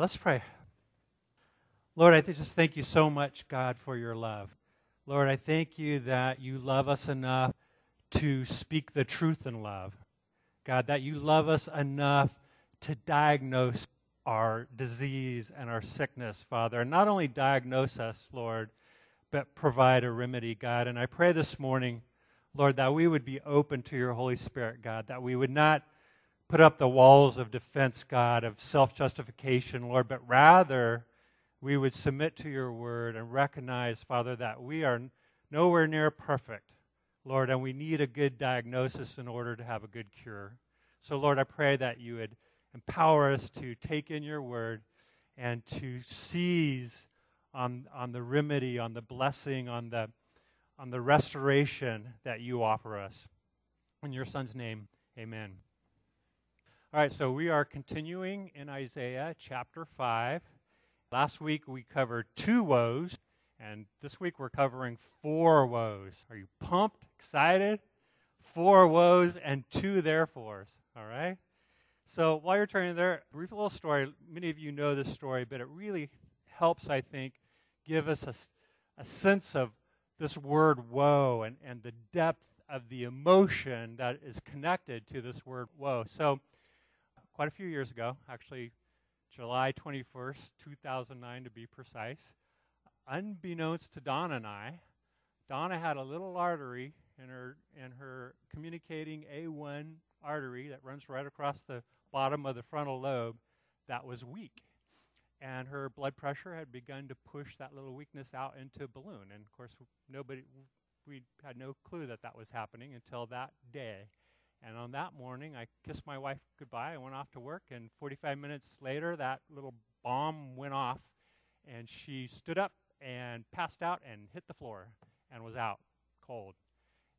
Let's pray. Lord, I just thank you so much, God, for your love. Lord, I thank you that you love us enough to speak the truth in love. God, that you love us enough to diagnose our disease and our sickness, Father. And not only diagnose us, Lord, but provide a remedy, God. And I pray this morning, Lord, that we would be open to your Holy Spirit, God, that we would not put up the walls of defense, God, of self justification, Lord, but rather we would submit to your word and recognize, Father, that we are nowhere near perfect, Lord, and we need a good diagnosis in order to have a good cure. So, Lord, I pray that you would empower us to take in your word and to seize on, on the remedy, on the blessing, on the, on the restoration that you offer us. In your son's name, amen. All right, so we are continuing in Isaiah chapter 5. Last week we covered two woes, and this week we're covering four woes. Are you pumped, excited? Four woes and two therefores. All right? So while you're turning there, brief little story. Many of you know this story, but it really helps, I think, give us a, a sense of this word woe and, and the depth of the emotion that is connected to this word woe. So quite a few years ago, actually July 21st, 2009 to be precise. Unbeknownst to Donna and I, Donna had a little artery in her in her communicating A1 artery that runs right across the bottom of the frontal lobe that was weak. And her blood pressure had begun to push that little weakness out into a balloon. And of course, nobody, we had no clue that that was happening until that day. And on that morning, I kissed my wife goodbye. I went off to work, and 45 minutes later, that little bomb went off, and she stood up and passed out and hit the floor and was out cold.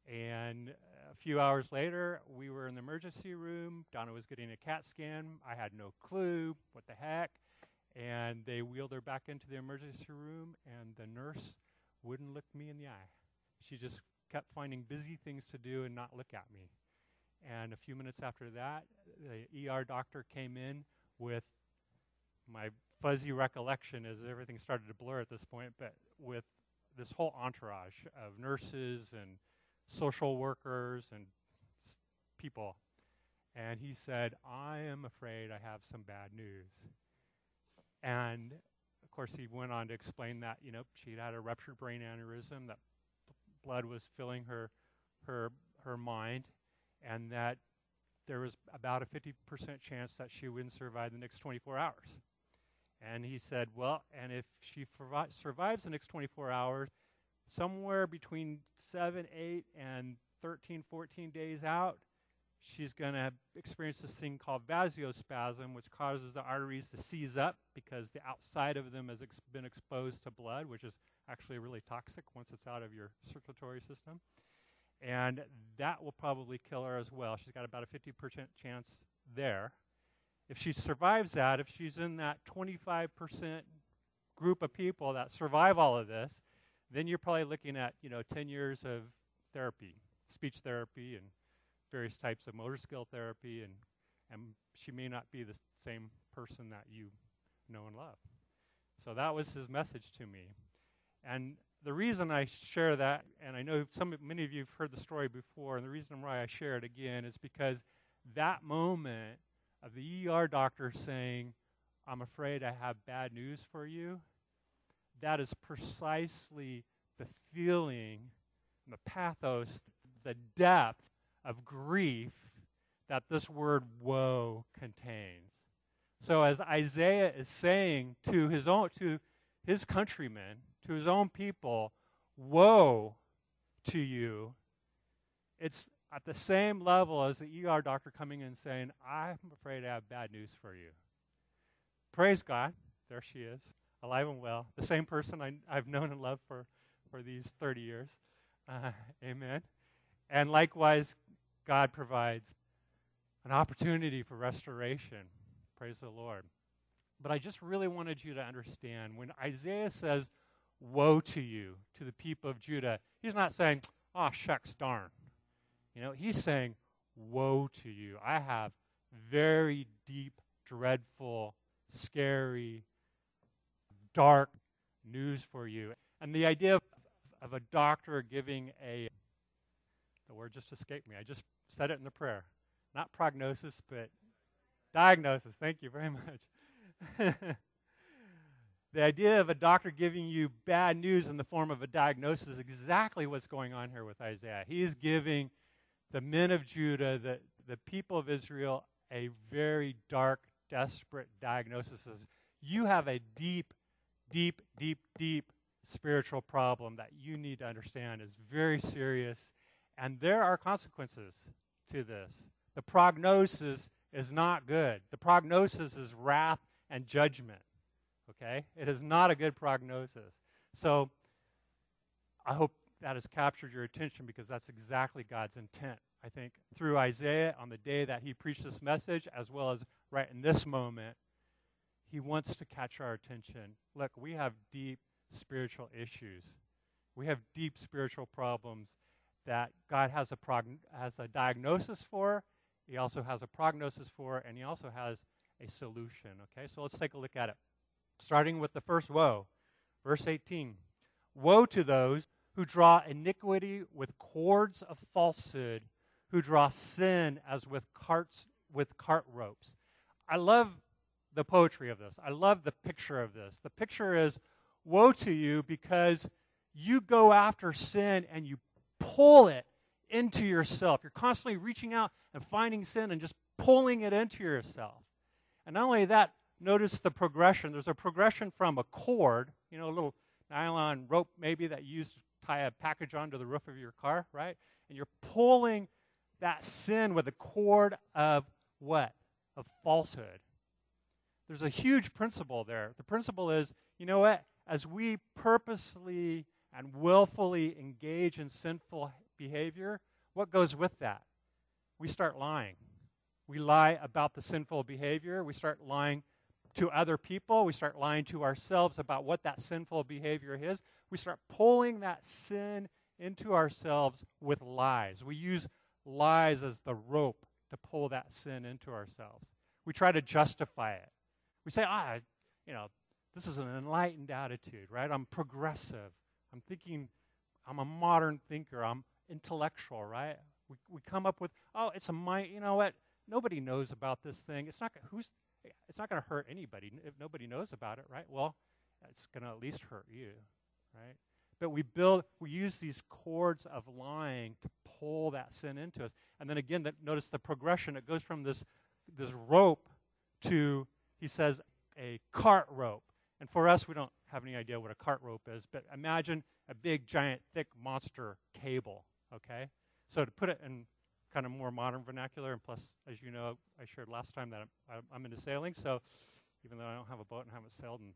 And a few hours later, we were in the emergency room. Donna was getting a CAT scan. I had no clue what the heck. And they wheeled her back into the emergency room, and the nurse wouldn't look me in the eye. She just kept finding busy things to do and not look at me. And a few minutes after that, the ER doctor came in with my fuzzy recollection as everything started to blur at this point, but with this whole entourage of nurses and social workers and people. And he said, I am afraid I have some bad news. And of course, he went on to explain that, you know, she'd had a ruptured brain aneurysm, that blood was filling her, her, her mind, and that there was about a 50% chance that she wouldn't survive the next 24 hours. And he said, Well, and if she survives the next 24 hours, somewhere between 7, 8, and 13, 14 days out, she's going to experience this thing called vasospasm, which causes the arteries to seize up because the outside of them has ex- been exposed to blood, which is actually really toxic once it's out of your circulatory system and that will probably kill her as well. She's got about a 50% chance there. If she survives that, if she's in that 25% group of people that survive all of this, then you're probably looking at, you know, 10 years of therapy, speech therapy and various types of motor skill therapy and and she may not be the same person that you know and love. So that was his message to me. And the reason I share that, and I know some many of you have heard the story before, and the reason why I share it again is because that moment of the ER doctor saying, I'm afraid I have bad news for you, that is precisely the feeling, the pathos, the depth of grief that this word woe contains. So as Isaiah is saying to his own to his countrymen, to his own people, Woe to you. It's at the same level as the ER doctor coming in saying, I'm afraid I have bad news for you. Praise God. There she is, alive and well. The same person I, have known and loved for, for these 30 years. Uh, amen. And likewise, God provides an opportunity for restoration. Praise the Lord. But I just really wanted you to understand when Isaiah says, Woe to you, to the people of Judah. He's not saying, oh, shucks, darn. You know, he's saying, Woe to you. I have very deep, dreadful scary, dark news for you. And the idea of, of a doctor giving a, the word just escaped me. I just said it in the prayer. Not prognosis, but diagnosis. Thank you very much. the idea of a doctor giving you bad news in the form of a diagnosis is exactly what's going on here with Isaiah. He is giving the men of Judah, the, the people of Israel, a very dark, desperate diagnosis. You have a deep, deep, deep, deep spiritual problem that you need to understand is very serious, and there are consequences to this. The prognosis is not good. The prognosis is wrath and judgment. Okay? It is not a good prognosis. So I hope that has captured your attention because that's exactly God's intent. I think through Isaiah on the day that he preached this message, as well as right in this moment, he wants to catch our attention. Look, we have deep spiritual issues. We have deep spiritual problems that God has a, has a diagnosis for, He also has a prognosis for, and He also has a solution. Okay, so let's take a look at it. Starting with the first woe, verse 18 Woe to those who draw iniquity with cords of falsehood, who draw sin as with carts with cart ropes. I love the poetry of this. I love the picture of this. The picture is woe to you because you go after sin and you pull it into yourself. You're constantly reaching out and finding sin and just pulling it into yourself. And not only that, notice the progression. There's a progression from a cord, you know, a little nylon rope maybe that you use to tie a package onto the roof of your car, right? And you're pulling that sin with a cord of what? Of falsehood. There's a huge principle there. The principle is, you know what? As we purposely and willfully engage in sinful behavior, what goes with that? We start lying. We lie about the sinful behavior. We start lying to other people. We start lying to ourselves about what that sinful behavior is. We start pulling that sin into ourselves with lies. We use lies as the rope to pull that sin into ourselves. We try to justify it. We say, ah, you know, this is an enlightened attitude, right? I'm progressive. I'm thinking, I'm a modern thinker. I'm intellectual, right? We, we come up with, oh, it's a mind, you know what? Nobody knows about this thing. It's not, who's, it's not going to hurt anybody if nobody knows about it, right? Well, it's going to at least hurt you, right? But we build, we use these cords of lying to pull that sin into us. And then again, that, notice the progression. It goes from this, this rope to, he says, a cart rope. And for us, we don't have any idea what a cart rope is, but imagine a big, giant, thick monster cable, okay? So to put it in kind of more modern vernacular, and plus, as you know, I shared last time that I'm, I'm into sailing, so even though I don't have a boat and haven't sailed in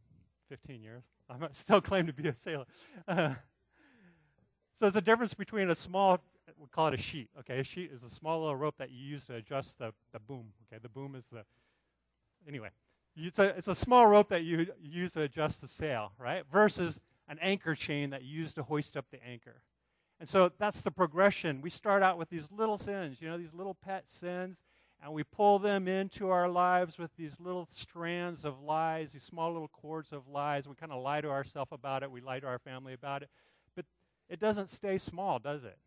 15 years, I still claim to be a sailor. So there's a difference between a small, we call it a sheet, okay? A sheet is a small little rope that you use to adjust the, the boom, okay? The boom is the, anyway, it's a, it's a small rope that you use to adjust the sail, right? Versus an anchor chain that you use to hoist up the anchor. And so that's the progression. We start out with these little sins, you know, these little pet sins, and we pull them into our lives with these little strands of lies, these small little cords of lies. We kind of lie to ourselves about it, we lie to our family about it. But it doesn't stay small, does it?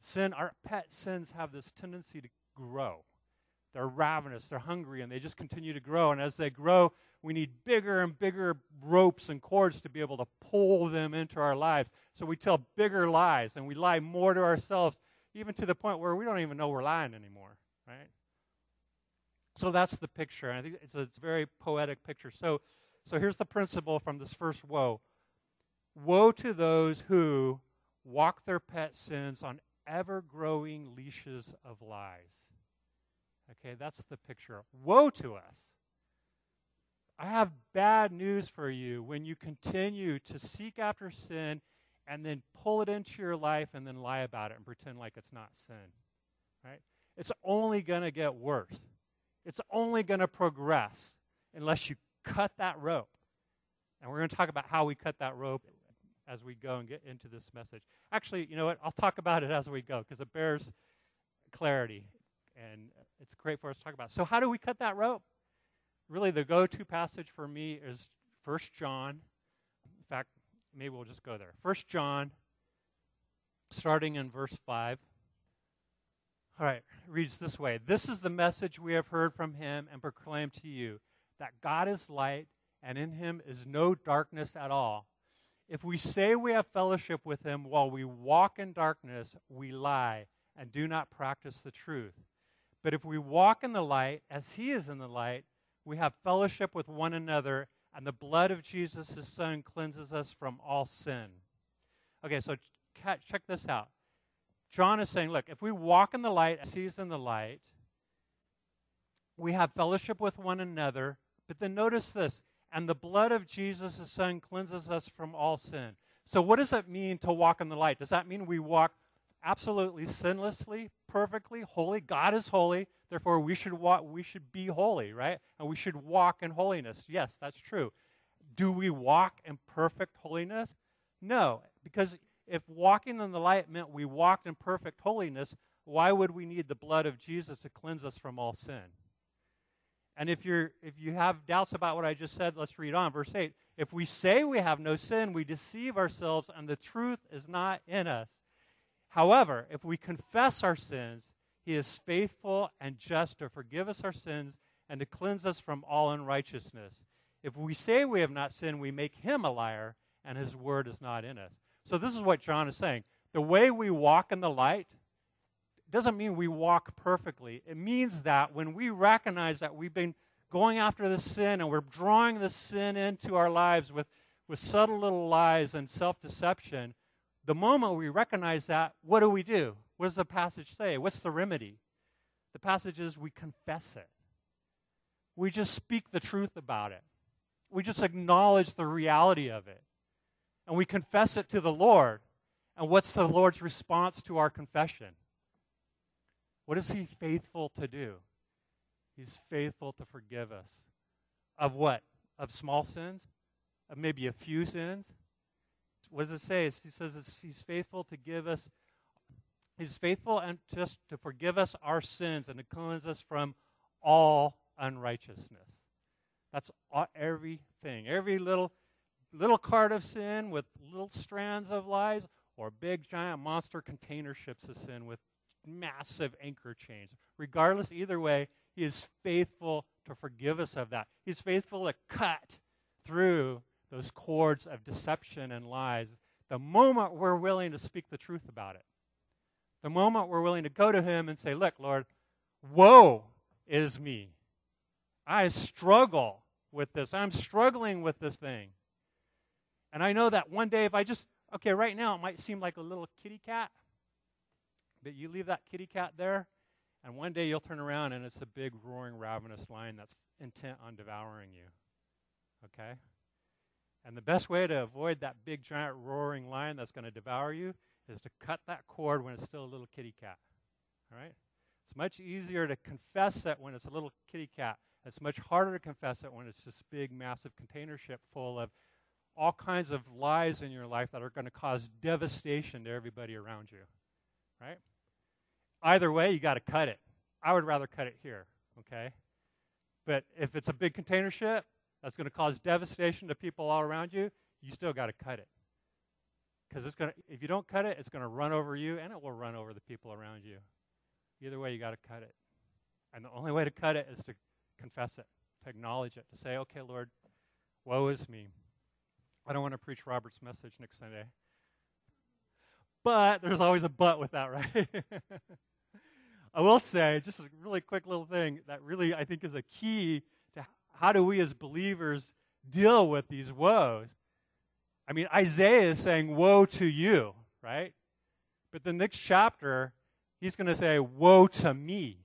Sin, our pet sins have this tendency to grow. They're ravenous, they're hungry, and they just continue to grow. And as they grow, we need bigger and bigger ropes and cords to be able to pull them into our lives. So we tell bigger lies and we lie more to ourselves, even to the point where we don't even know we're lying anymore, right? So that's the picture. And I think it's a, it's a very poetic picture. So, so here's the principle from this first woe Woe to those who walk their pet sins on ever growing leashes of lies. Okay, that's the picture. Woe to us. I have bad news for you when you continue to seek after sin and then pull it into your life and then lie about it and pretend like it's not sin. Right? It's only going to get worse. It's only going to progress unless you cut that rope. And we're going to talk about how we cut that rope as we go and get into this message. Actually, you know what? I'll talk about it as we go because it bears clarity and it's great for us to talk about. So, how do we cut that rope? really the go to passage for me is First John. In fact, maybe we'll just go there. First John, starting in verse 5. All right, reads this way This is the message we have heard from him and proclaimed to you that God is light, and in him is no darkness at all. If we say we have fellowship with him while we walk in darkness, we lie and do not practice the truth. But if we walk in the light as he is in the light, we have fellowship with one another, and the blood of Jesus, his son, cleanses us from all sin. Okay, so check this out. John is saying, look, if we walk in the light as he's in the light, we have fellowship with one another. But then notice this and the blood of Jesus, his son, cleanses us from all sin. So, what does it mean to walk in the light? Does that mean we walk absolutely sinlessly, perfectly, holy? God is holy, therefore we should walk, we should be holy, right? And we should walk in holiness. Yes, that's true. Do we walk in perfect holiness? No, because if walking in the light meant we walked in perfect holiness, why would we need the blood of Jesus to cleanse us from all sin? And if you're if you have doubts about what I just said, let's read on verse 8. If we say we have no sin, we deceive ourselves and the truth is not in us. However, if we confess our sins, he is faithful and just to forgive us our sins and to cleanse us from all unrighteousness. If we say we have not sinned, we make him a liar and his word is not in us. So this is what John is saying. The way we walk in the light doesn't mean we walk perfectly. It means that when we recognize that we've been going after the sin and we're drawing the sin into our lives with, with subtle little lies and self deception, the moment we recognize that, what do we do? What does the passage say? What's the remedy? The passage is we confess it. We just speak the truth about it. We just acknowledge the reality of it. And we confess it to the Lord. And what's the Lord's response to our confession? What is he faithful to do? He's faithful to forgive us. Of what? Of small sins? Of maybe a few sins? What does it say? He says he's faithful to give us, he's faithful and just to forgive us our sins and to cleanse us from all unrighteousness. That's all, everything. Every little little card of sin with little strands of lies, or big giant monster container ships of sin with massive anchor chains. Regardless, either way, He is faithful to forgive us of that. He's faithful to cut through those cords of deception and lies the moment we're willing to speak the truth about it. The moment we're willing to go to Him and say, Look, Lord, woe is me. I struggle with this. I'm struggling with this thing. And I know that one day, if I just, okay, right now it might seem like a little kitty cat. But you leave that kitty cat there, and one day you'll turn around and it's a big, roaring, ravenous lion that's intent on devouring you. Okay? And the best way to avoid that big, giant, roaring lion that's going to devour you is to cut that cord when it's still a little kitty cat. All right? It's much easier to confess it when it's a little kitty cat. It's much harder to confess it when it's this big, massive container ship full of all kinds of lies in your life that are going to cause devastation to everybody around you. Right? Either way, you got to cut it. I would rather cut it here, okay? But if it's a big container ship that's going to cause devastation to people all around you, you still got to cut it. Because it's going to, if you don't cut it, it's going to run over you and it will run over the people around you. Either way, you got to cut it. And the only way to cut it is to confess it, to acknowledge it, to say, okay, Lord, woe is me. I don't want to preach Robert's message next Sunday. But there's always a but with that, right? I will say, just a really quick little thing that really I think is a key how do we as believers deal with these woes. I mean, Isaiah is saying, Woe to you, right? But the next chapter, he's going to say, Woe to me.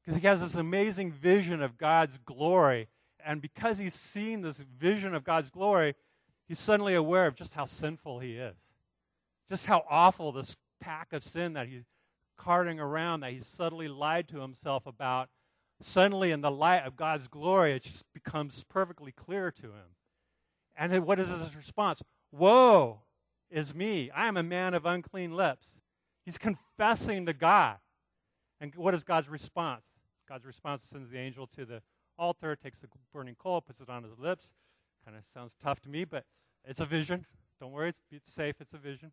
Because he has this amazing vision of God's glory. And because he's seen this vision of God's glory, he's suddenly aware of just how sinful he is just how awful this pack of sin that he's carting around, that he's subtly lied to himself about, suddenly in the light of God's glory, it just becomes perfectly clear to him. And what is his response? Woe is me. I am a man of unclean lips. He's confessing to God. And what is God's response? God's response sends the angel to the altar, takes the burning coal, puts it on his lips. Kind of sounds tough to me, but it's a vision. Don't worry, it's, it's safe, it's a vision.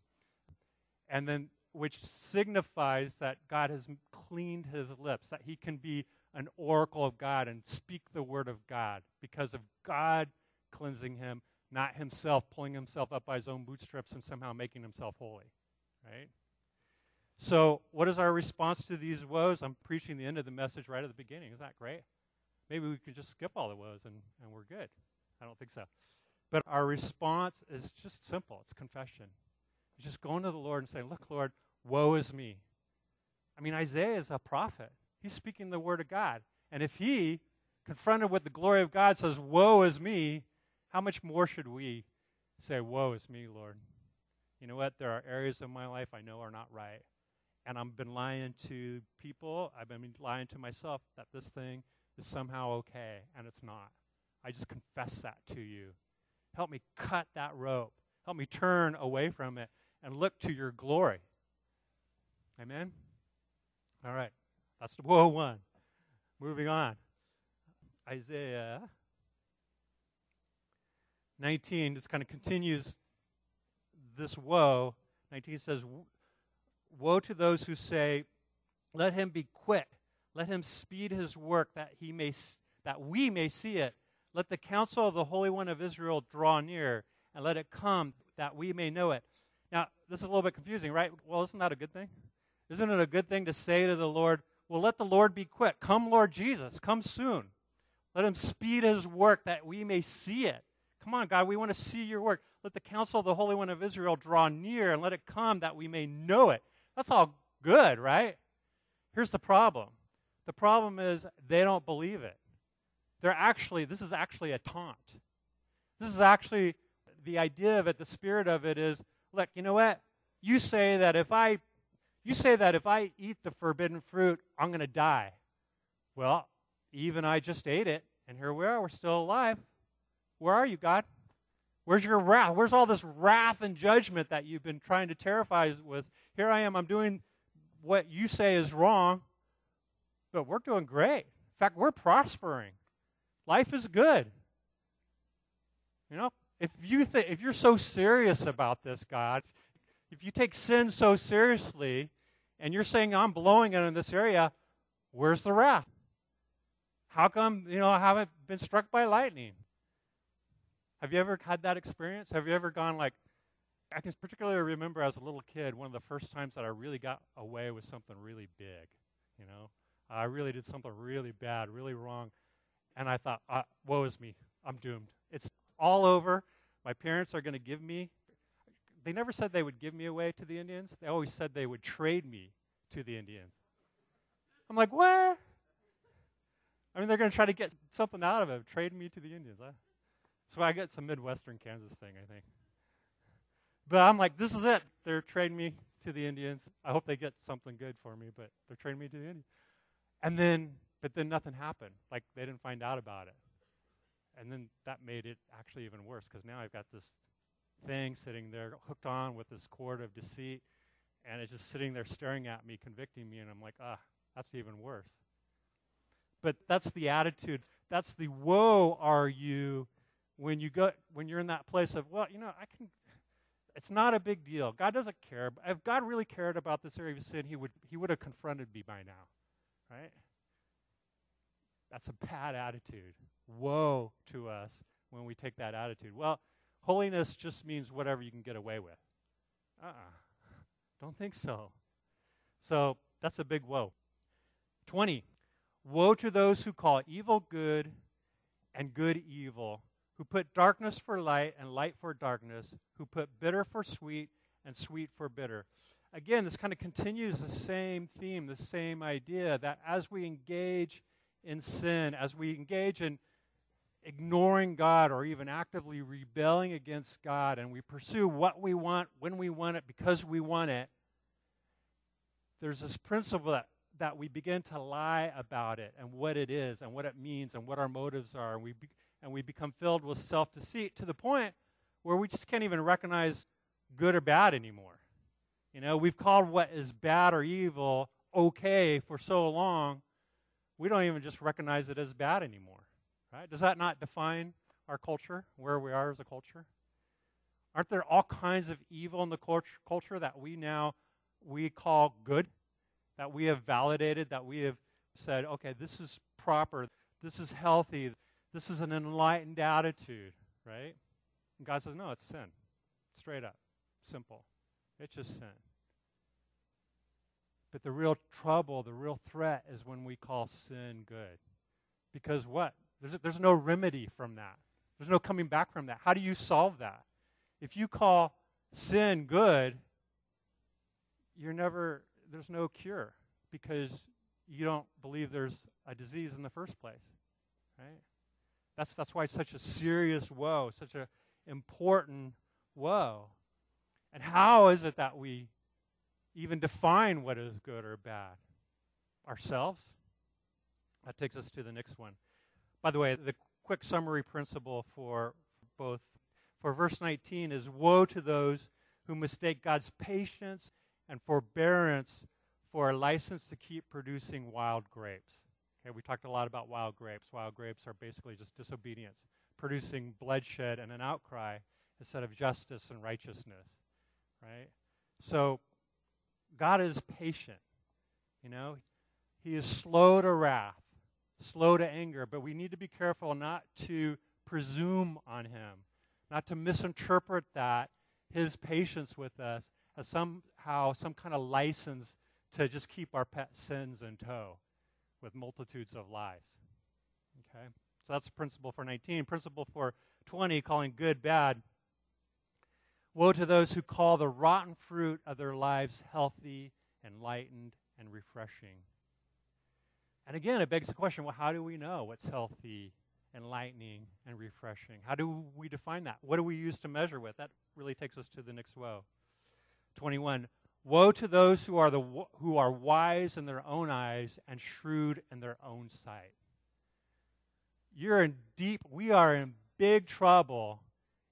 And then, which signifies that God has cleaned his lips, that he can be an oracle of God and speak the word of God because of God cleansing him, not himself pulling himself up by his own bootstraps and somehow making himself holy. Right? So, what is our response to these woes? I'm preaching the end of the message right at the beginning. Is that great? Maybe we could just skip all the woes and, and we're good. I don't think so. But our response is just simple it's confession. It's just going to the Lord and saying, Look, Lord, woe is me. I mean, Isaiah is a prophet. He's speaking the word of God. And if he, confronted with the glory of God, says, Woe is me, how much more should we say, Woe is me, Lord? You know what? There are areas of my life I know are not right. And I've been lying to people, I've been lying to myself that this thing is somehow okay, and it's not. I just confess that to you. Help me cut that rope. Help me turn away from it and look to your glory. Amen? All right. That's the woe one. Moving on. Isaiah 19 just kind of continues this woe. 19 says, Woe to those who say, Let him be quick, let him speed his work that he may that we may see it. Let the counsel of the Holy One of Israel draw near, and let it come that we may know it. Now, this is a little bit confusing, right? Well, isn't that a good thing? Isn't it a good thing to say to the Lord, well, let the Lord be quick. Come, Lord Jesus. Come soon. Let him speed his work that we may see it. Come on, God, we want to see your work. Let the counsel of the Holy One of Israel draw near and let it come that we may know it. That's all good, right? Here's the problem the problem is they don't believe it. They're actually, this is actually a taunt. This is actually the idea of it, the spirit of it is look, you know what? You say that if I you say that if I eat the forbidden fruit, I'm going to die. Well, Eve and I just ate it, and here we are. We're still alive. Where are you, God? Where's your wrath? Where's all this wrath and judgment that you've been trying to terrify us with? Here I am. I'm doing what you say is wrong, but we're doing great. In fact, we're prospering. Life is good. You know, if you th- if you're so serious about this, God, if you take sin so seriously and you're saying I'm blowing it in this area, where's the wrath? How come, you know, I haven't been struck by lightning? Have you ever had that experience? Have you ever gone like, I can particularly remember as a little kid, one of the first times that I really got away with something really big, you know? I really did something really bad, really wrong. And I thought, uh, woe is me. I'm doomed. It's all over. My parents are going to give me they never said they would give me away to the Indians. They always said they would trade me to the Indians. I'm like, what? I mean, they're going to try to get something out of it, trade me to the Indians. Huh? So I get some Midwestern Kansas thing, I think. But I'm like, this is it. They're trading me to the Indians. I hope they get something good for me, but they're trading me to the Indians. And then, but then nothing happened. Like they didn't find out about it. And then that made it actually even worse because now I've got this thing sitting there hooked on with this cord of deceit, and it's just sitting there staring at me, convicting me, and I'm like, ah, that's even worse. But that's the attitude. That's the woe are you when you go when you're in that place of, well, you know, I can it's not a big deal. God doesn't care. If God really cared about this area of sin, he would he would have confronted me by now. Right? That's a bad attitude. Woe to us when we take that attitude. Well, Holiness just means whatever you can get away with. Uh uh-uh. Don't think so. So that's a big woe. 20. Woe to those who call evil good and good evil, who put darkness for light and light for darkness, who put bitter for sweet and sweet for bitter. Again, this kind of continues the same theme, the same idea that as we engage in sin, as we engage in ignoring God or even actively rebelling against God and we pursue what we want when we want it because we want it, there's this principle that, that we begin to lie about it and what it is and what it means and what our motives are. And we, be, and we become filled with self deceit to the point where we just can't even recognize good or bad anymore. You know, we've called what is bad or evil okay for so long, we don't even just recognize it as bad anymore. Right? Does that not define our culture, where we are as a culture? Aren't there all kinds of evil in the culture that we now we call good, that we have validated, that we have said, okay, this is proper, this is healthy, this is an enlightened attitude, right? And God says, no, it's sin. Straight up. Simple. It's just sin. But the real trouble, the real threat is when we call sin good. Because what? There's, there's no remedy from that. There's no coming back from that. How do you solve that? If you call sin good, you're never, there's no cure because you don't believe there's a disease in the first place. Right? That's, that's why it's such a serious woe, such an important woe. And how is it that we even define what is good or bad? Ourselves? That takes us to the next one. By the way, the quick summary principle for both for verse 19 is woe to those who mistake God's patience and forbearance for a license to keep producing wild grapes. Okay, we talked a lot about wild grapes. Wild grapes are basically just disobedience, producing bloodshed and an outcry instead of justice and righteousness. Right? So God is patient. You know, He is slow to wrath, slow to anger, but we need to be careful not to presume on Him, not to misinterpret that, His patience with us, as somehow some kind of license to just keep our pet sins in tow with multitudes of lies. Okay? So that's principle for 19. Principle for 20, calling good bad. Woe to those who call the rotten fruit of their lives healthy, enlightened, and refreshing. And again, it begs the question well, how do we know what's healthy, enlightening, and refreshing? How do we define that? What do we use to measure with? That really takes us to the next woe. 21. Woe to those who are, the, who are wise in their own eyes and shrewd in their own sight. You're in deep, we are in big trouble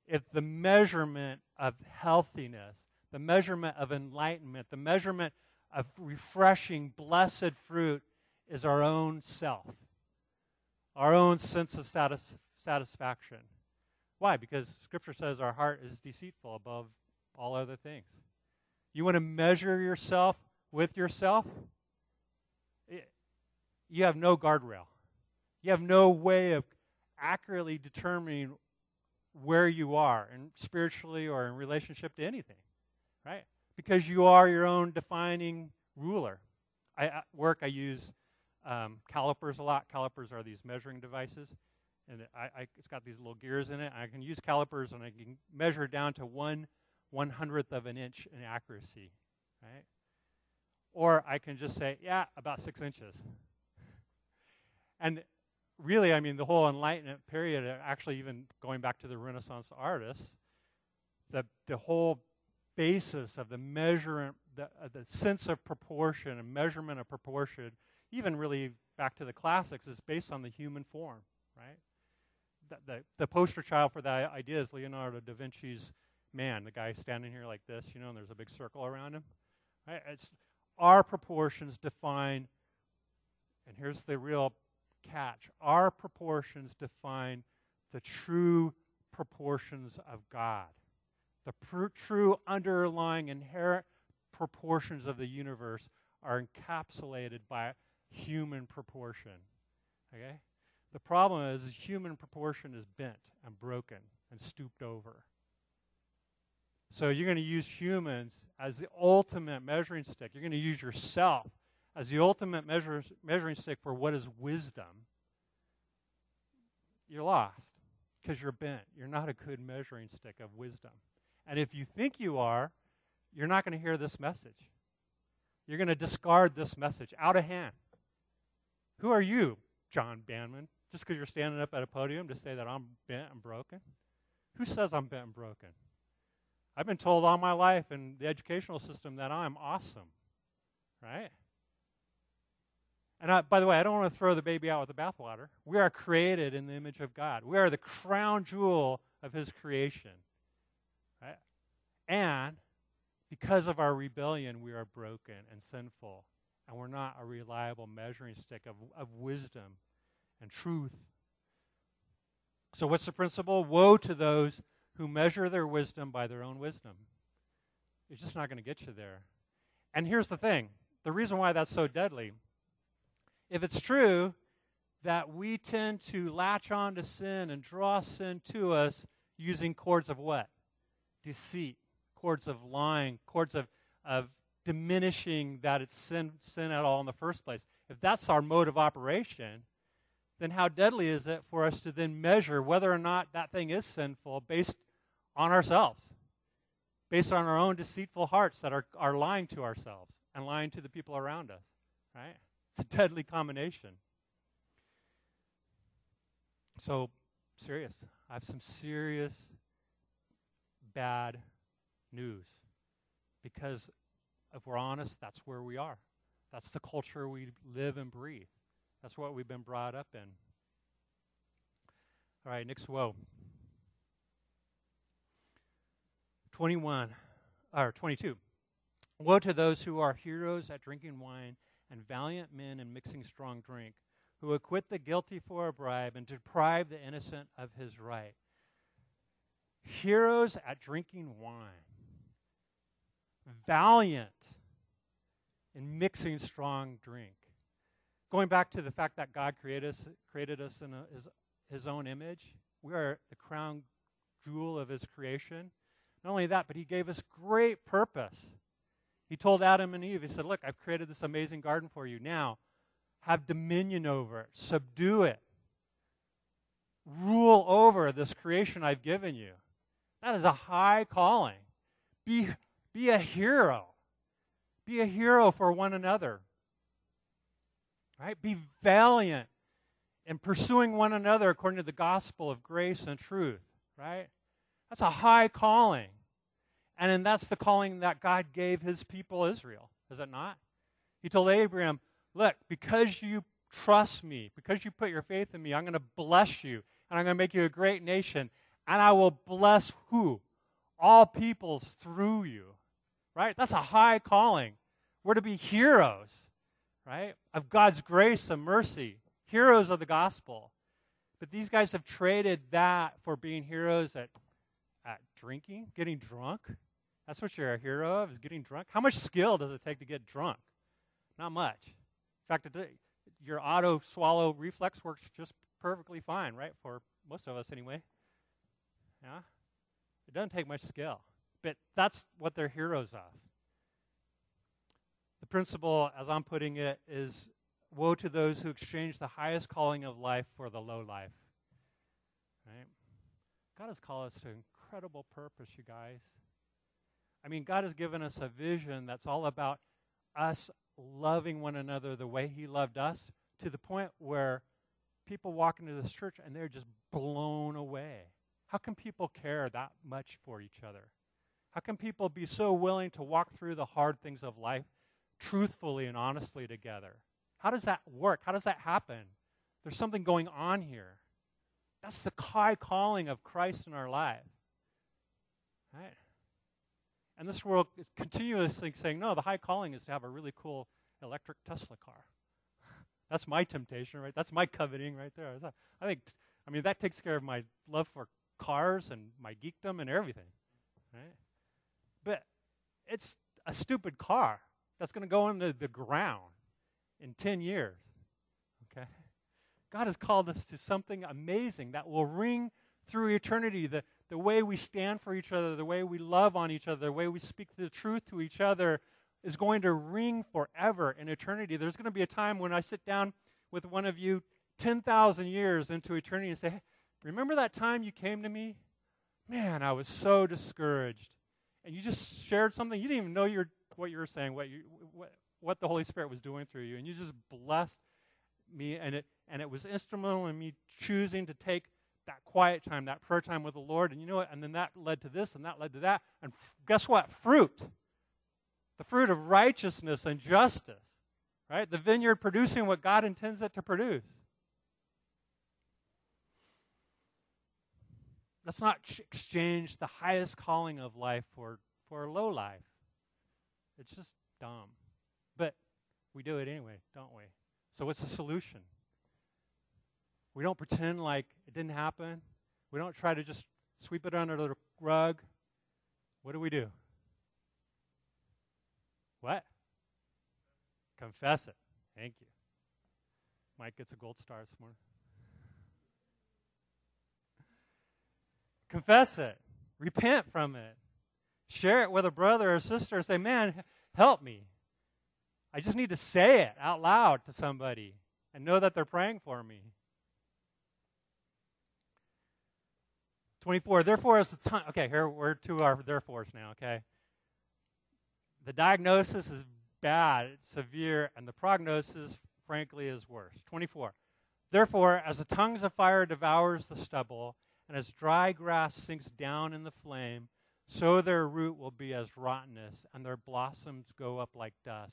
if the measurement of healthiness, the measurement of enlightenment, the measurement of refreshing, blessed fruit is our own self, our own sense of satis- satisfaction. Why? Because Scripture says our heart is deceitful above all other things. You want to measure yourself with yourself? You have no guardrail. You have no way of accurately determining where you are, and spiritually or in relationship to anything, right? Because you are your own defining ruler. I, at work, I use um, calipers a lot. Calipers are these measuring devices, and I, I, it's got these little gears in it. I can use calipers, and I can measure down to one one hundredth of an inch in accuracy, right? Or I can just say, yeah, about six inches. and really, I mean, the whole Enlightenment period, uh, actually, even going back to the Renaissance artists, the, the whole basis of the measurement, the, uh, the sense of proportion and measurement of proportion, even really back to the classics, is based on the human form, right? The, the, the poster child for that idea is Leonardo da Vinci's man, the guy standing here like this, you know, and there's a big circle around him. Right? It's our proportions define, and here's the real catch our proportions define the true proportions of God, the pr- true underlying inherent proportions of the universe are encapsulated by human proportion. Okay? The problem is human proportion is bent and broken and stooped over. So you're going to use humans as the ultimate measuring stick. You're going to use yourself as the ultimate measure, measuring stick for what is wisdom. You're lost because you're bent. You're not a good measuring stick of wisdom. And if you think you are, you're not going to hear this message. You're going to discard this message out of hand. Who are you, John Banman? Just because you're standing up at a podium to say that I'm bent and broken? Who says I'm bent and broken? I've been told all my life in the educational system that I'm awesome, right? And I, by the way, I don't want to throw the baby out with the bathwater. We are created in the image of God. We are the crown jewel of His creation, right? And because of our rebellion, we are broken and sinful, and we're not a reliable measuring stick of, of wisdom and truth. So, what's the principle? Woe to those who measure their wisdom by their own wisdom. It's just not going to get you there. And here's the thing the reason why that's so deadly if it's true that we tend to latch on to sin and draw sin to us using cords of what? Deceit, cords of lying, cords of, of diminishing that it's sin, sin at all in the first place. If that's our mode of operation, then how deadly is it for us to then measure whether or not that thing is sinful based on ourselves, based on our own deceitful hearts that are, are lying to ourselves and lying to the people around us, right? It's a deadly combination. So, serious. I have some serious bad news. Because if we're honest, that's where we are. That's the culture we live and breathe. That's what we've been brought up in. All right, next woe. 21 or 22. Woe to those who are heroes at drinking wine and valiant men in mixing strong drink, who acquit the guilty for a bribe and deprive the innocent of his right. Heroes at drinking wine, valiant in mixing strong drink. Going back to the fact that God created us, created us in a, his, his own image, we are the crown jewel of his creation. Not only that, but he gave us great purpose. He told Adam and Eve, He said, Look, I've created this amazing garden for you. Now, have dominion over it, subdue it, rule over this creation I've given you. That is a high calling. Be, be a hero. Be a hero for one another. Right? Be valiant in pursuing one another according to the gospel of grace and truth. Right? That's a high calling. And then that's the calling that God gave his people Israel, is it not? He told Abraham, Look, because you trust me, because you put your faith in me, I'm going to bless you, and I'm going to make you a great nation, and I will bless who? All peoples through you. Right? That's a high calling. We're to be heroes, right? Of God's grace and mercy, heroes of the gospel. But these guys have traded that for being heroes at, at drinking, getting drunk. That's what you're a hero of, is getting drunk. How much skill does it take to get drunk? Not much. In fact, it, your auto swallow reflex works just perfectly fine, right? For most of us, anyway. Yeah? It doesn't take much skill. But that's what they're heroes of. The principle, as I'm putting it, is woe to those who exchange the highest calling of life for the low life. Right? God has called us to incredible purpose, you guys. I mean, God has given us a vision that's all about us loving one another the way He loved us to the point where people walk into this church and they're just blown away. How can people care that much for each other? How can people be so willing to walk through the hard things of life truthfully and honestly together? How does that work? How does that happen? There's something going on here. That's the high calling of Christ in our life. Right? And this world is continuously saying, no, the high calling is to have a really cool electric Tesla car. That's my temptation, right? That's my coveting right there. I think, I mean, that takes care of my love for cars and my geekdom and everything, right? But it's a stupid car that's going to go into the ground in 10 years, okay? God has called us to something amazing that will ring through eternity. The, the way we stand for each other, the way we love on each other, the way we speak the truth to each other is going to ring forever in eternity. There's going to be a time when I sit down with one of you 10,000 years into eternity and say, hey, Remember that time you came to me? Man, I was so discouraged. And you just shared something. You didn't even know what you were saying, what, you, what, what the Holy Spirit was doing through you. And you just blessed me. And it, and it was instrumental in me choosing to take that quiet time, that prayer time with the Lord. And you know what? And then that led to this and that led to that. And f- guess what? Fruit. The fruit of righteousness and justice. Right? The vineyard producing what God intends it to produce. Let's not exchange the highest calling of life for, for a low life. It's just dumb. But we do it anyway, don't we? So, what's the solution? We don't pretend like it didn't happen. We don't try to just sweep it under the rug. What do we do? What? Confess it. Thank you. Mike gets a gold star this morning. Confess it. Repent from it. Share it with a brother or sister and say, Man, help me. I just need to say it out loud to somebody and know that they're praying for me. 24. Therefore, as the time. Okay, here we're to our therefores now, okay? The diagnosis is bad, it's severe, and the prognosis, frankly, is worse. 24. Therefore, as the tongues of fire devours the stubble, and as dry grass sinks down in the flame, so their root will be as rottenness, and their blossoms go up like dust.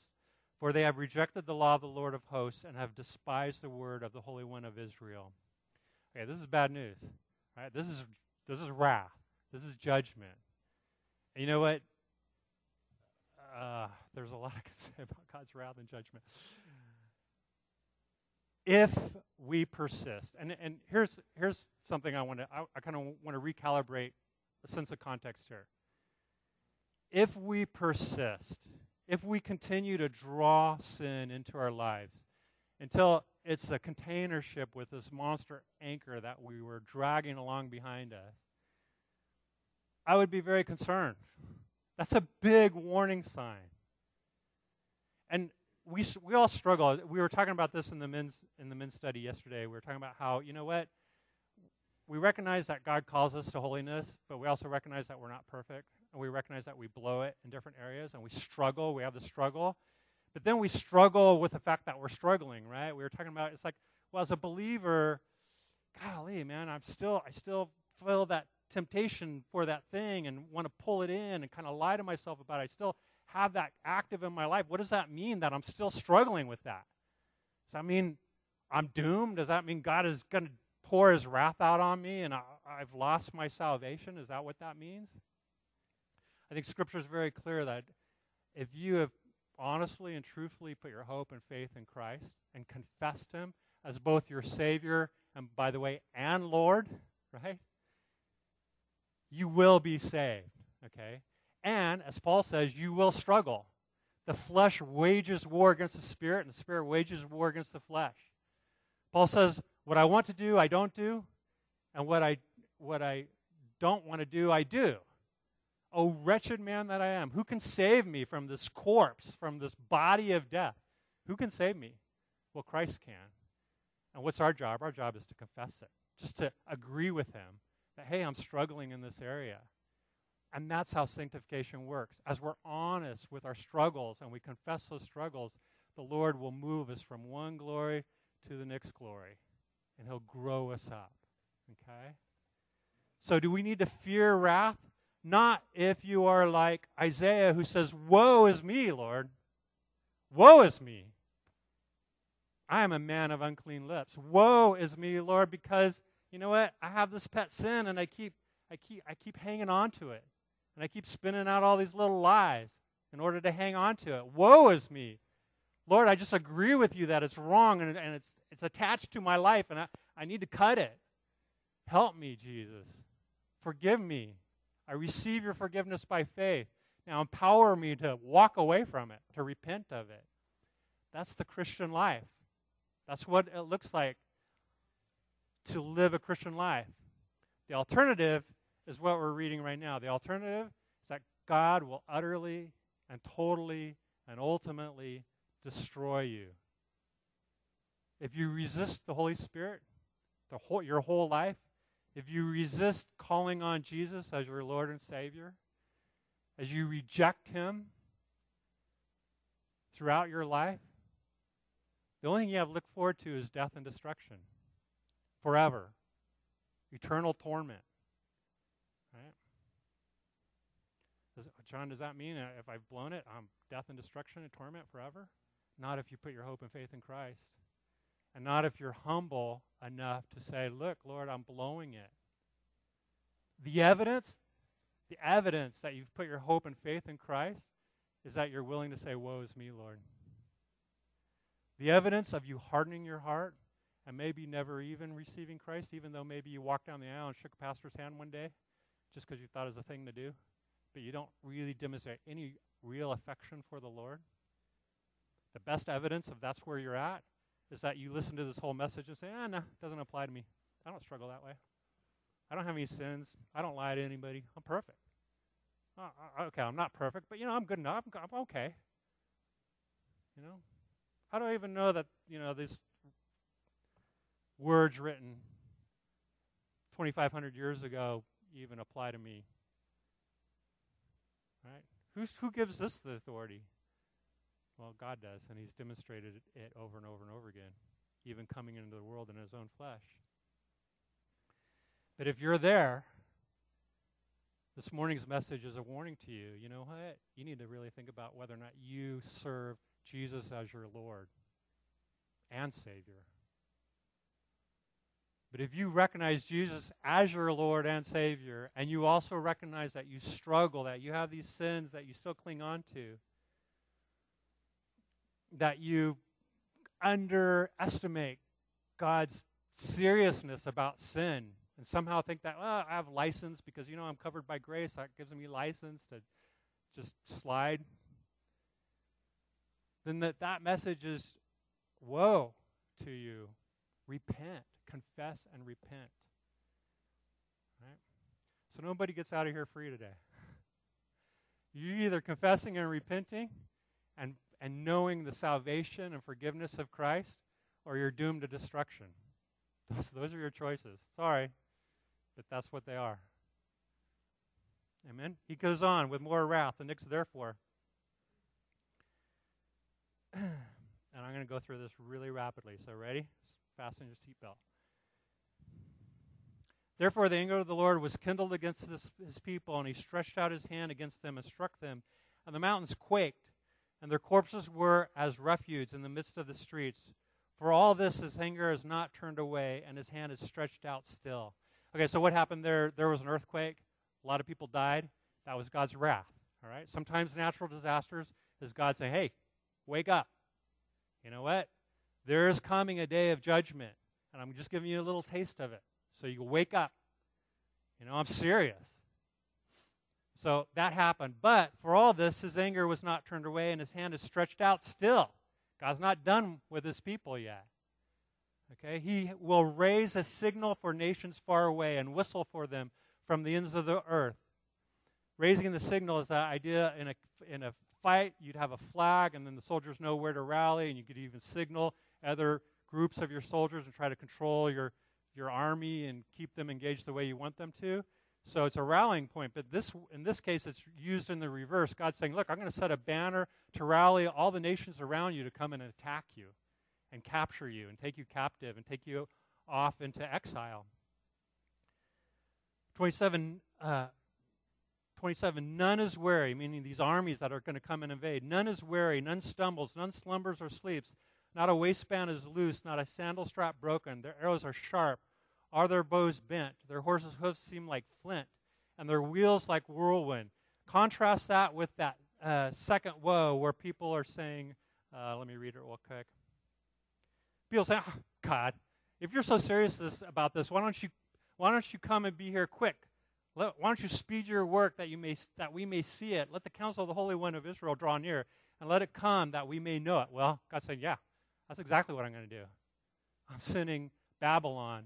For they have rejected the law of the Lord of hosts, and have despised the word of the Holy One of Israel. Okay, this is bad news. Right? This is this is wrath. This is judgment. And you know what? Uh, there's a lot I could say about God's wrath and judgment if we persist. And, and here's, here's something I want to, I, I kind of want to recalibrate a sense of context here. If we persist, if we continue to draw sin into our lives until it's a container ship with this monster anchor that we were dragging along behind us, I would be very concerned. That's a big warning sign. And we, we all struggle. We were talking about this in the men's in the men's study yesterday. We were talking about how you know what we recognize that God calls us to holiness, but we also recognize that we're not perfect, and we recognize that we blow it in different areas, and we struggle. We have the struggle, but then we struggle with the fact that we're struggling. Right? We were talking about it's like, well, as a believer, golly, man, I'm still I still feel that temptation for that thing and want to pull it in and kind of lie to myself about it. I still have that active in my life, what does that mean that I'm still struggling with that? Does that mean I'm doomed? Does that mean God is going to pour his wrath out on me and I, have lost my salvation? Is that what that means? I think Scripture is very clear that if you have honestly and truthfully put your hope and faith in Christ and confessed him as both your Savior and, by the way, and Lord, right? You will be saved, okay? And, as Paul says, you will struggle. The flesh wages war against the spirit, and the spirit wages war against the flesh. Paul says, What I want to do, I don't do, and what I, what I don't want to do, I do. O wretched man that I am, who can save me from this corpse, from this body of death? Who can save me? Well, Christ can. And what's our job? Our job is to confess it, just to agree with Him that, hey, I'm struggling in this area. And that's how sanctification works. As we're honest with our struggles and we confess those struggles, the Lord will move us from one glory to the next glory. And He'll grow us up. Okay? So, do we need to fear wrath? Not if you are like Isaiah who says, Woe is me, Lord. Woe is me. I am a man of unclean lips. Woe is me, Lord, because you know what? I have this pet sin and I keep I keep I keep hanging on to it. And I keep spinning out all these little lies in order to hang on to it. Woe is me. Lord, I just agree with you that it's wrong and, and it's, it's attached to my life and I, I need to cut it. Help me, Jesus. Forgive me. I receive your forgiveness by faith. Now empower me to walk away from it, to repent of it. That's the Christian life. That's what it looks like to live a Christian life. The alternative is what we're reading right now. The alternative is that God will utterly and totally and ultimately destroy you. If you resist the Holy Spirit, the whole, your whole life, if you resist calling on Jesus as your Lord and Savior, as you reject Him throughout your life, the only thing you have to look forward to is death and destruction forever, eternal torment. Does, John, does that mean uh, if I've blown it, I'm death and destruction and torment forever? Not if you put your hope and faith in Christ. And not if you're humble enough to say, Look, Lord, I'm blowing it. The evidence, the evidence that you've put your hope and faith in Christ is that you're willing to say, Woe is me, Lord. The evidence of you hardening your heart and maybe never even receiving Christ, even though maybe you walked down the aisle and shook a pastor's hand one day just because you thought it was a thing to do, but you don't really demonstrate any real affection for the Lord. The best evidence of that's where you're at is that you listen to this whole message and say, ah, no, it doesn't apply to me. I don't struggle that way. I don't have any sins. I don't lie to anybody. I'm perfect. Uh, okay, I'm not perfect, but you know, I'm good enough. I'm okay. You know, how do I even know that you know these words written 2,500 years ago even apply to me? Right? Who's, who gives us the authority? Well, God does, and He's demonstrated it over and over and over again, even coming into the world in His own flesh. But if you're there, this morning's message is a warning to you. You know what? You need to really think about whether or not you serve Jesus as your Lord and Savior. But if you recognize Jesus as your Lord and Savior, and you also recognize that you struggle, that you have these sins that you still cling on to, that you underestimate God's seriousness about sin and somehow think that, well, I have license because, you know, I'm covered by grace. That gives me license to just slide. Then that, that message is, woe to you. Repent. Confess and repent. Right? So nobody gets out of here free today. You're either confessing and repenting and, and knowing the salvation and forgiveness of Christ, or you're doomed to destruction. Those, those are your choices. Sorry but that's what they are. Amen. He goes on with more wrath, the next therefore. and I'm going to go through this really rapidly. So, ready? Fasten your seatbelt. Therefore, the anger of the Lord was kindled against this, his people, and he stretched out his hand against them and struck them. And the mountains quaked, and their corpses were as refuse in the midst of the streets. For all this, his anger is not turned away, and his hand is stretched out still. Okay, so what happened there? There was an earthquake. A lot of people died. That was God's wrath. All right. Sometimes natural disasters is God saying, "Hey, wake up. You know what? There is coming a day of judgment, and I'm just giving you a little taste of it, so you wake up. You know, I'm serious." So that happened. But for all this, his anger was not turned away, and his hand is stretched out still. God's not done with his people yet. Okay, he will raise a signal for nations far away and whistle for them from the ends of the earth. Raising the signal is that idea in a in a fight, you'd have a flag, and then the soldiers know where to rally, and you could even signal other groups of your soldiers and try to control your your army and keep them engaged the way you want them to. So it's a rallying point. But this, in this case, it's used in the reverse. God's saying, "Look, I'm going to set a banner to rally all the nations around you to come and attack you." and capture you and take you captive and take you off into exile. 27, uh, 27 none is weary, meaning these armies that are going to come and invade. None is weary, none stumbles, none slumbers or sleeps. Not a waistband is loose, not a sandal strap broken. Their arrows are sharp, are their bows bent. Their horses' hoofs seem like flint, and their wheels like whirlwind. Contrast that with that uh, second woe where people are saying, uh, let me read it real quick. People say, oh, God, if you're so serious this, about this, why don't you why don't you come and be here quick? Let, why don't you speed your work that you may that we may see it? Let the counsel of the Holy One of Israel draw near, and let it come that we may know it. Well, God said, Yeah, that's exactly what I'm going to do. I'm sending Babylon,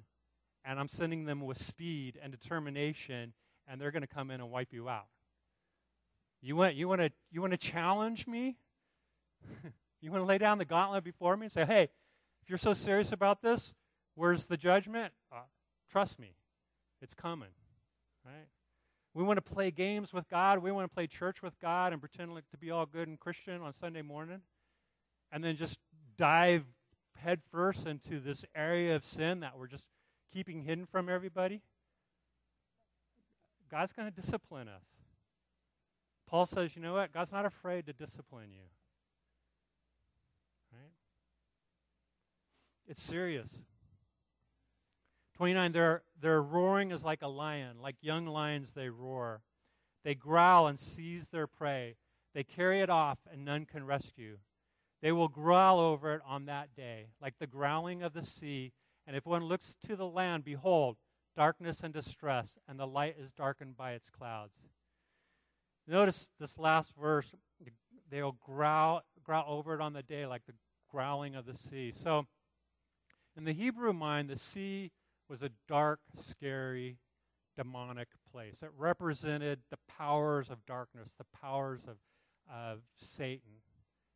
and I'm sending them with speed and determination, and they're going to come in and wipe you out. You want you want to you want to challenge me? you want to lay down the gauntlet before me and say, "Hey, if you're so serious about this, where's the judgment? Uh, trust me, it's coming. Right? We want to play games with God. We want to play church with God and pretend like to be all good and Christian on Sunday morning, and then just dive headfirst into this area of sin that we're just keeping hidden from everybody. God's going to discipline us. Paul says, you know what? God's not afraid to discipline you. Right? It's serious. 29, their, their roaring is like a lion. Like young lions, they roar. They growl and seize their prey. They carry it off, and none can rescue. They will growl over it on that day, like the growling of the sea And if one looks to the land, behold, darkness and distress, and the light is darkened by its clouds. Notice this last verse, they'll growl, growl over it on the day like the growling of the sea. So, in the Hebrew mind, the sea was a dark, scary, demonic place. It represented the powers of darkness, the powers of, of Satan.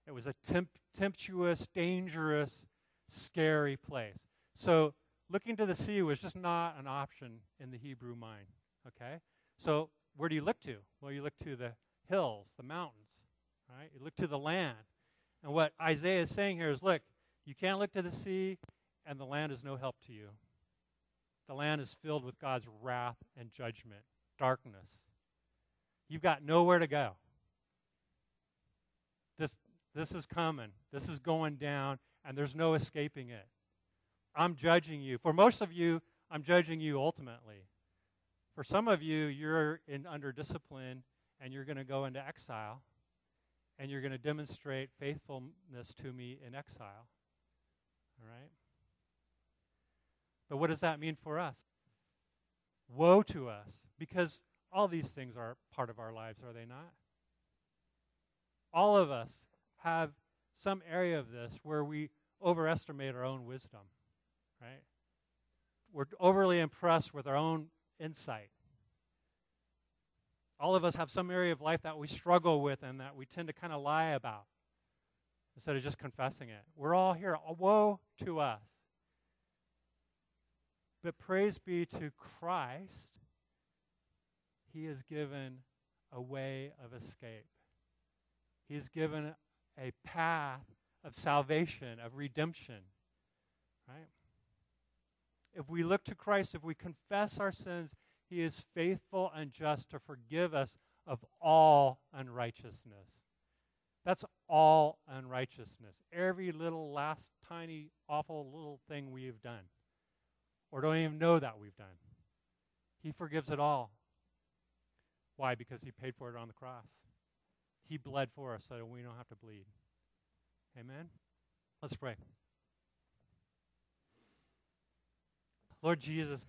It was a temp- tempestuous, dangerous, scary place. So, looking to the sea was just not an option in the Hebrew mind. Okay? So, where do you look to? Well, you look to the hills, the mountains, right? You look to the land. And what Isaiah is saying here is look, you can't look to the sea, and the land is no help to you. The land is filled with God's wrath and judgment, darkness. You've got nowhere to go. This, this is coming. This is going down, and there's no escaping it. I'm judging you. For most of you, I'm judging you ultimately. For some of you, you're in, under discipline and you're going to go into exile and you're going to demonstrate faithfulness to me in exile. All right? But what does that mean for us? Woe to us, because all these things are part of our lives, are they not? All of us have some area of this where we overestimate our own wisdom, right? We're overly impressed with our own insight. All of us have some area of life that we struggle with and that we tend to kind of lie about instead of just confessing it. We're all here. Uh, woe to us. But praise be to Christ, He has given a way of escape. He has given a path of salvation, of redemption. Right? If we look to Christ, if we confess our sins, He is faithful and just to forgive us of all unrighteousness. That's all unrighteousness. Every little, last, tiny, awful little thing we have done or don't even know that we've done. He forgives it all. Why? Because He paid for it on the cross. He bled for us so that we don't have to bleed. Amen? Let's pray. Lord Jesus,